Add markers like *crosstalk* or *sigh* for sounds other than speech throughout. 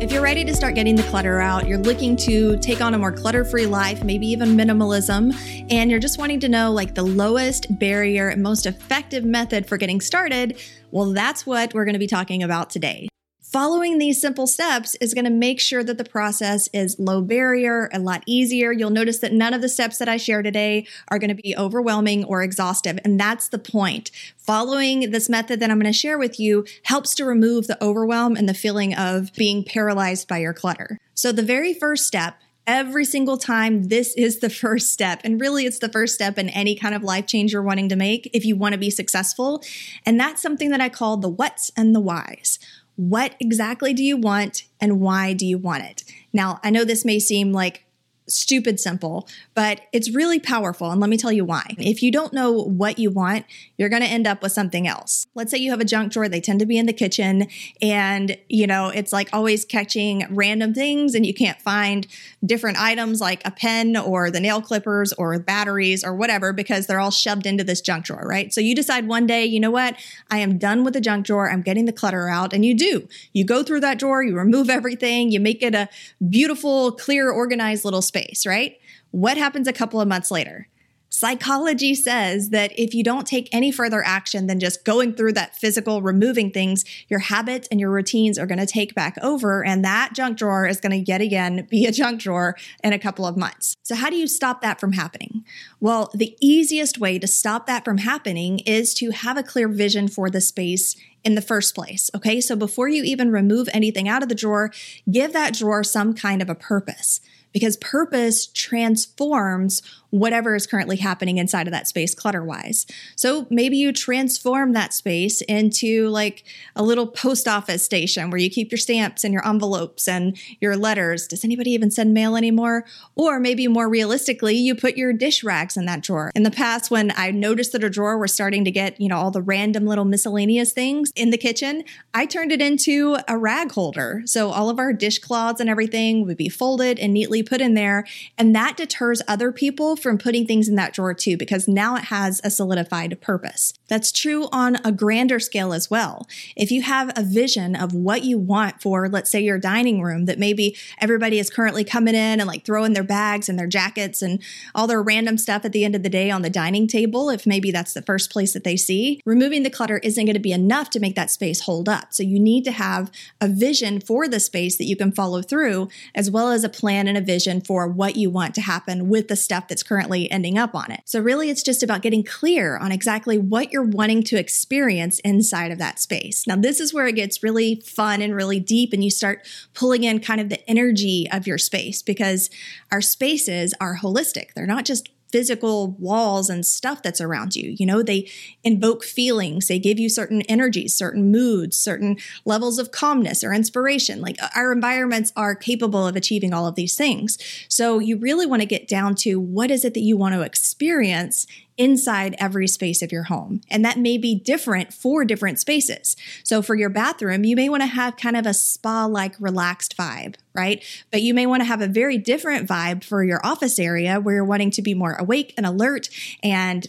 If you're ready to start getting the clutter out, you're looking to take on a more clutter free life, maybe even minimalism, and you're just wanting to know like the lowest barrier most effective method for getting started, well, that's what we're going to be talking about today. Following these simple steps is going to make sure that the process is low barrier, a lot easier. You'll notice that none of the steps that I share today are going to be overwhelming or exhaustive. And that's the point. Following this method that I'm going to share with you helps to remove the overwhelm and the feeling of being paralyzed by your clutter. So the very first step every single time this is the *laughs* first step and really it's the first step in any kind of life change you're wanting to make if you want to be successful and that's something that i call the whats and the whys what exactly do you want and why do you want it? Now, I know this may seem like stupid simple, but it's really powerful. And let me tell you why. If you don't know what you want, you're going to end up with something else. Let's say you have a junk drawer, they tend to be in the kitchen, and you know, it's like always catching random things, and you can't find different items like a pen or the nail clippers or batteries or whatever because they're all shoved into this junk drawer, right? So you decide one day, you know what? I am done with the junk drawer. I'm getting the clutter out. And you do. You go through that drawer, you remove everything, you make it a beautiful, clear, organized little space, right? What happens a couple of months later? Psychology says that if you don't take any further action than just going through that physical removing things, your habits and your routines are going to take back over, and that junk drawer is going to yet again be a junk drawer in a couple of months. So, how do you stop that from happening? Well, the easiest way to stop that from happening is to have a clear vision for the space in the first place. Okay, so before you even remove anything out of the drawer, give that drawer some kind of a purpose because purpose transforms whatever is currently happening inside of that space clutter wise. So maybe you transform that space into like a little post office station where you keep your stamps and your envelopes and your letters. Does anybody even send mail anymore? Or maybe more realistically, you put your dish rags in that drawer. In the past, when I noticed that a drawer was starting to get, you know, all the random little miscellaneous things in the kitchen, I turned it into a rag holder. So all of our dishcloths and everything would be folded and neatly put in there. And that deters other people from putting things in that drawer too, because now it has a solidified purpose. That's true on a grander scale as well. If you have a vision of what you want for, let's say, your dining room, that maybe everybody is currently coming in and like throwing their bags and their jackets and all their random stuff at the end of the day on the dining table, if maybe that's the first place that they see, removing the clutter isn't going to be enough to make that space hold up. So you need to have a vision for the space that you can follow through, as well as a plan and a vision for what you want to happen with the stuff that's currently ending up on it. So, really, it's just about getting clear on exactly what you're wanting to experience inside of that space. Now, this is where it gets really fun and really deep, and you start pulling in kind of the energy of your space because our spaces are holistic. They're not just physical walls and stuff that's around you. You know, they invoke feelings, they give you certain energies, certain moods, certain levels of calmness or inspiration. Like our environments are capable of achieving all of these things. So you really want to get down to what is it that you want to experience inside every space of your home. And that may be different for different spaces. So for your bathroom, you may want to have kind of a spa like relaxed vibe, right? But you may want to have a very different vibe for your office area where you're wanting to be more awake and alert and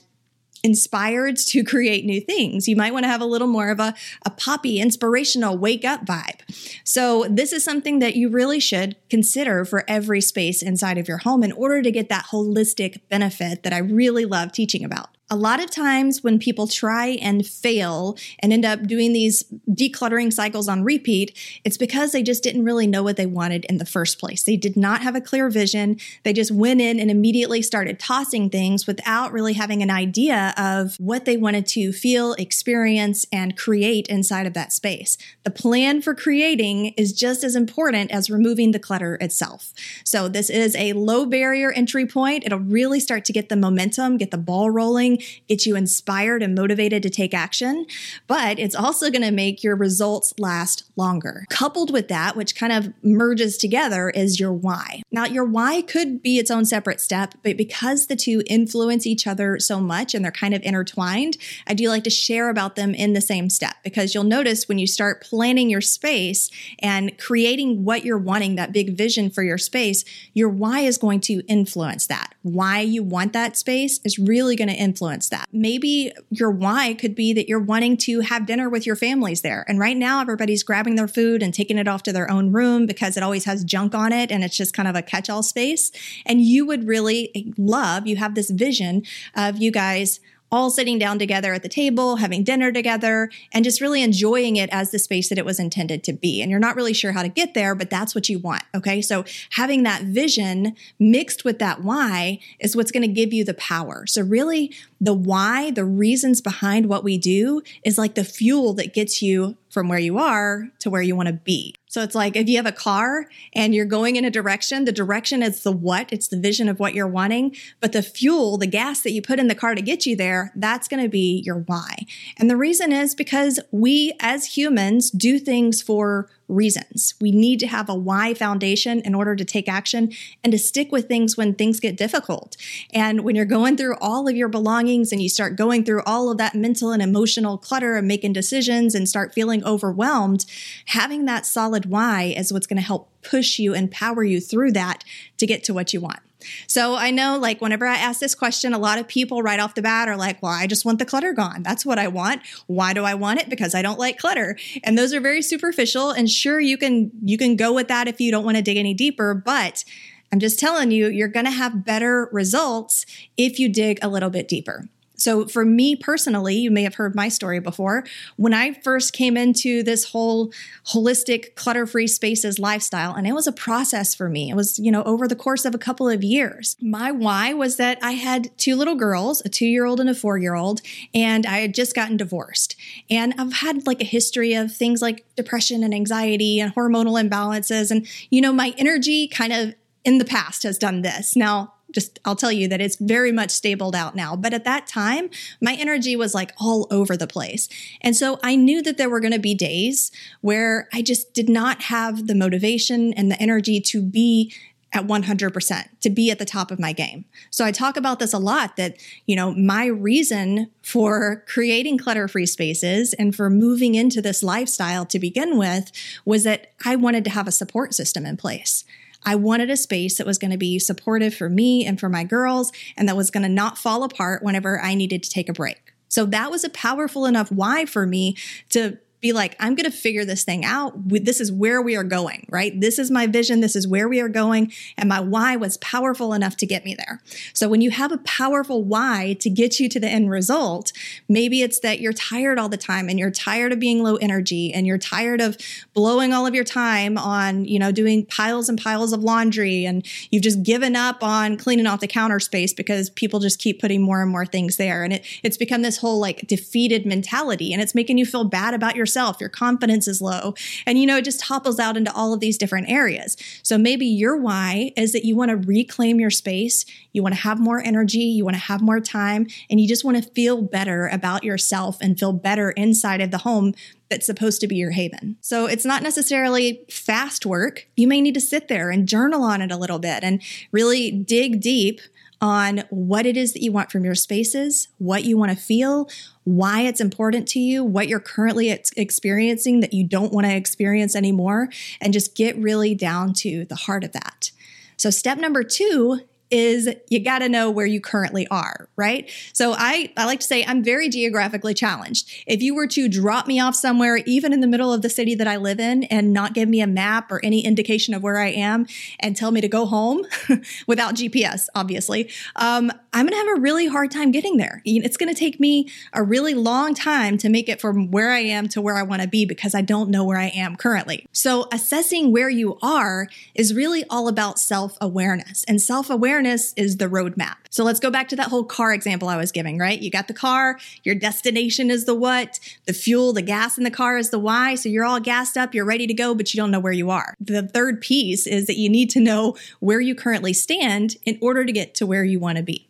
inspired to *laughs* create new things. You might want to have a little more of a, a poppy, inspirational wake up vibe. So, this is something that you really should consider for every space inside of your home in order to get that holistic benefit that I really love teaching about a lot of times when people try and fail and end up doing these decluttering cycles on repeat, it's because they just didn't really know what they wanted in the first place. They did not have a clear vision. They just went in and immediately started tossing things without really having an idea of what they wanted to feel, experience, and create inside of that space. The plan for creating is just as important as removing the clutter itself. So, this is a low barrier entry point. It'll really start to get the momentum, get the ball rolling get you inspired and motivated to take action, but it's also going to make your results last longer. Coupled with that, which kind of merges together, is your why. Now, your why could be its own separate step, but because the two influence each other so much and they're kind of intertwined, I do like to share about them in the same step because you'll notice when you start planning your space and creating what you're wanting, that big vision for your space, your why is going to influence that. Why you want that space is really going to influence that. Maybe your why could be that you're wanting to have dinner with your families there. And right now, everybody's grabbing their food and taking it off to their own room because it always has junk on it and it's just kind of a catch all space. And you would really love, you have this vision of you guys all sitting down together at the table, having dinner together, and just really enjoying it as the space that it was intended to be. And you're not really sure how to get there, but that's what you want. Okay. So having that vision mixed with that why is what's going to give you the power. So, really, the why, the reasons behind what we do is like the fuel that gets you from where you are to where you want to be. So it's like if you have a car and you're going in a direction, the direction is the what, it's the vision of what you're wanting. But the fuel, the gas that you put in the car to get you there, that's going to be your why. And the reason is because we as humans do things for reasons. We need to have a why foundation in order to take action and to stick with things when things get difficult. And when you're going through all of your belongings and you start going through all of that mental and emotional clutter and making decisions and start feeling overwhelmed, having that solid why is what's going to help push you and power you through that to get to what you want. So I know, like, whenever I ask this question, a lot of people right off the bat are like, well, I just want the clutter gone. That's what I want. Why do I want it? Because I don't like clutter. And those are very superficial. And sure, you can, you can go with that if you don't want to dig any deeper, but I'm just telling you, you're going to have better results if you dig a little bit deeper. So, for me personally, you may have heard my story before. When I first came into this whole holistic, clutter free spaces lifestyle, and it was a process for me, it was, you know, over the course of a couple of years. My why was that I had two little girls, a two year old and a four year old, and I had just gotten divorced. And I've had like a history of things like depression and anxiety and hormonal imbalances. And, you know, my energy kind of in the past has done this. Now, just I'll tell you that it's very much stabled out now. But at that time, my energy was like all over the place. And so I knew that there were going to be days where I just did not have the motivation and the energy to be at 100% to be at the top of my game. So I talk about this a lot that, you know, my reason for creating clutter free spaces and for moving into this lifestyle to begin with was that I wanted to have a support system in place. I wanted a space that was going to be supportive for me and for my girls and that was going to not fall apart whenever I needed to take a break. So that was a powerful enough why for me to be like, I'm going to figure this thing out. This is where we are going, right? This is my vision. This is where we are going. And my why was powerful enough to get me there. So when you have a powerful why to get you to the end result, maybe it's that you're tired all the time and you're tired of being low energy and you're tired of blowing all of your time on, you know, doing piles and piles of laundry and you've just given up on cleaning off the counter space because people just keep putting more and more things there. And it, it's become this whole like defeated mentality and it's making you feel bad about yourself yourself, your confidence is low. And you know, it just topples out into all of these different areas. So maybe your why is that you want to reclaim your space, you want to have more energy, you want to have more time, and you just want to feel better about yourself and feel better inside of the home that's supposed to be your haven. So it's not necessarily fast work. You may need to sit there and journal on it a little bit and really dig deep on what it is that you want from your spaces, what you want to feel, why it's important to you, what you're currently ex- experiencing that you don't want to experience anymore, and just get really down to the heart of that. So, step number two is you got to know where you currently are, right? So I, I like to say I'm very geographically challenged. If you were to drop me off somewhere, even in the middle of the city that I live in, and not give me a map or any indication of where I am and tell me to go home *laughs* without GPS, obviously, um, I'm going to have a really hard time getting there. It's going to take me a really long time to make it from where I am to where I want to be because I don't know where I am currently. So assessing where you are is really all about self awareness and self awareness awareness is the roadmap. So let's go back to that whole car example I was giving, right? You got the car, your destination is the what, the fuel, the gas in the car is the why. So you're all gassed up, you're ready to go, but you don't know where you are. The third piece is that you need to know where you currently stand in order to get to where you want to be.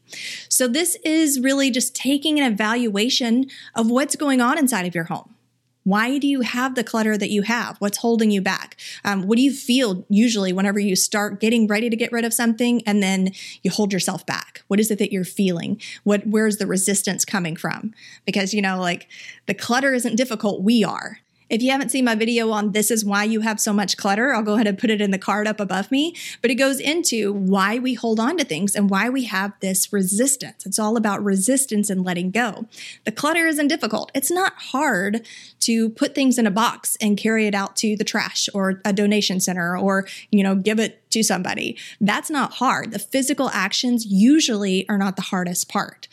So this is really just taking an evaluation of what's going on inside of your home. Why do you have the clutter that you have? What's holding you back? Um, what do you feel usually whenever you start getting ready to get rid of something and then you hold yourself back? What is it that you're feeling? What where's the resistance coming from? Because you know, like the clutter isn't difficult, we are. If you haven't seen my video on this is why you have so much clutter, I'll go ahead and put it in the card up above me. But it goes into why we hold on to things and why we have this resistance. It's all about resistance and letting go. The clutter isn't difficult. It's not hard to put things in a box and carry it out to the trash or a donation center or, you know, give it to somebody. That's not hard. The physical actions usually are not the hardest part.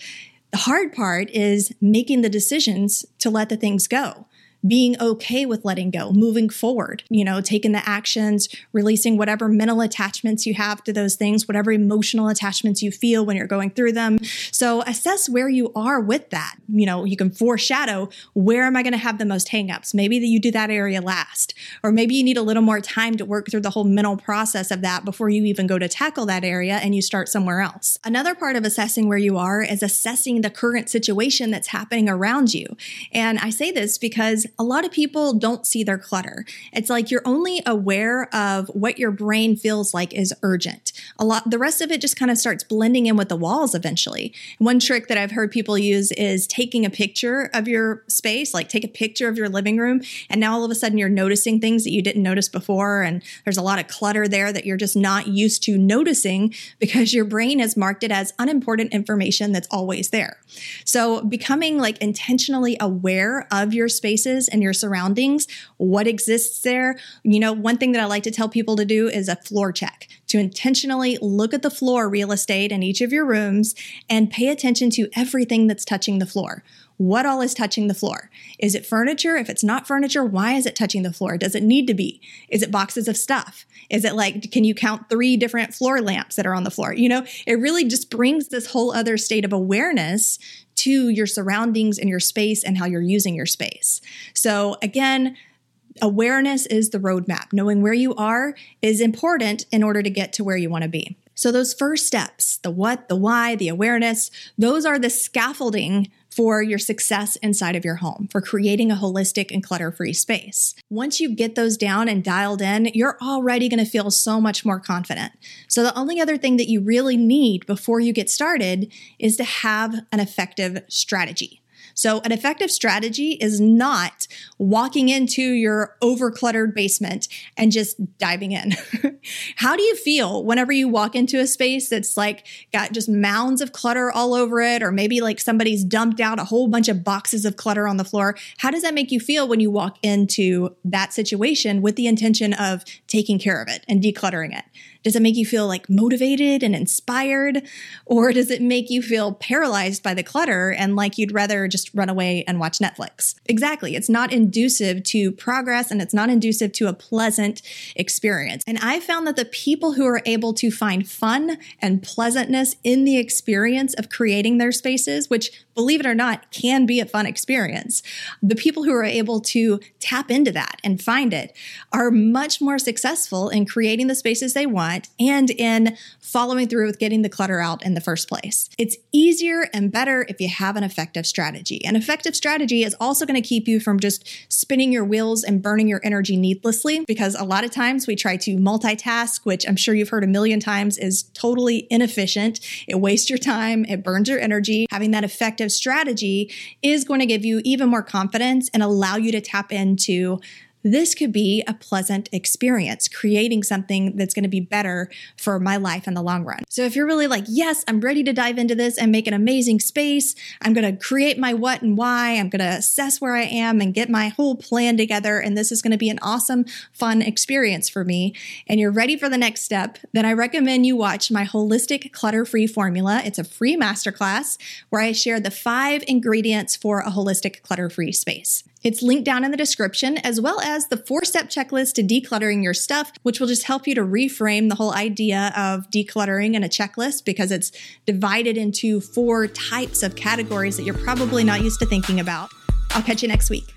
The hard part is making the decisions to let the things go being okay with letting go, moving forward, you know, taking the actions, releasing whatever mental attachments you have to those things, whatever emotional attachments you feel when you're going through them. So assess where you are with that. You know, you can foreshadow where am I going to have the most hangups? Maybe that you do that area last, or maybe you need a little more time to work through the whole mental process of that before you even go to tackle that area and you start somewhere else. Another part of assessing where you are is assessing the current situation that's happening around you. And I say this because a lot of people don't see their clutter. It's like you're only aware of what your brain feels like is urgent. A lot, the rest of it just kind of starts blending in with the walls eventually. One trick that I've heard people use is taking a picture of your space, like take a picture of your living room, and now all of a sudden you're noticing things that you didn't notice before. And there's a lot of clutter there that you're just not used to noticing because your brain has marked it as unimportant information that's always there. So becoming like intentionally aware of your spaces and your surroundings, what exists there. You know, one thing that I like to tell people to do is a floor check to intentionally look at the floor real estate in each of your rooms and pay attention to everything that's touching the floor. What all is touching the floor? Is it furniture? If it's not furniture, why is it touching the floor? Does it need to be? Is it boxes of stuff? Is it like, can you count three different floor lamps that are on the floor? You know, it really just brings this whole other state of awareness to your surroundings and your space and how you're using your space. So again, awareness is the roadmap. Knowing where you are is important in order to get to where you want to be. So, those first steps the what, the why, the awareness those are the scaffolding for your success inside of your home, for creating a holistic and clutter free space. Once you get those down and dialed in, you're already going to feel so much more confident. So, the only other thing that you really need before you get started is to have an effective strategy. So, an effective strategy is not walking into your overcluttered basement and just diving in. *laughs* How do you feel whenever you walk into a space that's like got just mounds of clutter all over it, or maybe like somebody's dumped out a whole bunch of boxes of clutter on the floor? How does that make you feel when you walk into that situation with the intention of taking care of it and decluttering it? Does it make you feel like motivated and inspired? Or does it make you feel paralyzed by the clutter and like you'd rather just run away and watch Netflix? Exactly. It's not inducive to progress and it's not inducive to a pleasant experience. And I found that the people who are able to find fun and pleasantness in the experience of creating their spaces, which believe it or not, can be a fun experience. The people who are able to tap into that and find it are much more successful in creating the spaces they want and in following through with getting the clutter out in the first place. It's easier and better if you have an effective strategy. An effective strategy is also going to keep you from just spinning your wheels and burning your energy needlessly because a lot of times we try to multitask, which I'm sure you've heard a million times is totally inefficient. It wastes your time, it burns your energy. Having that effective strategy is going to give you even more confidence and allow you to tap into this could be a pleasant experience, creating something that's going to be better for my life in the long run. So if you're really like, yes, I'm ready to dive into this and make an amazing space, I'm going to create my what and why, I'm going to assess where I am and get my whole plan together, and this is going to be an awesome, fun experience for me, and you're ready for the next step, then I recommend you watch my holistic clutter free formula. It's a free masterclass where I share the five ingredients for a holistic clutter free space. It's linked down in the description, as well as the four step checklist to decluttering your stuff, which will just help you to reframe the whole idea of decluttering in a checklist because it's divided into four types of categories that you're probably not used to thinking about. I'll catch you next week.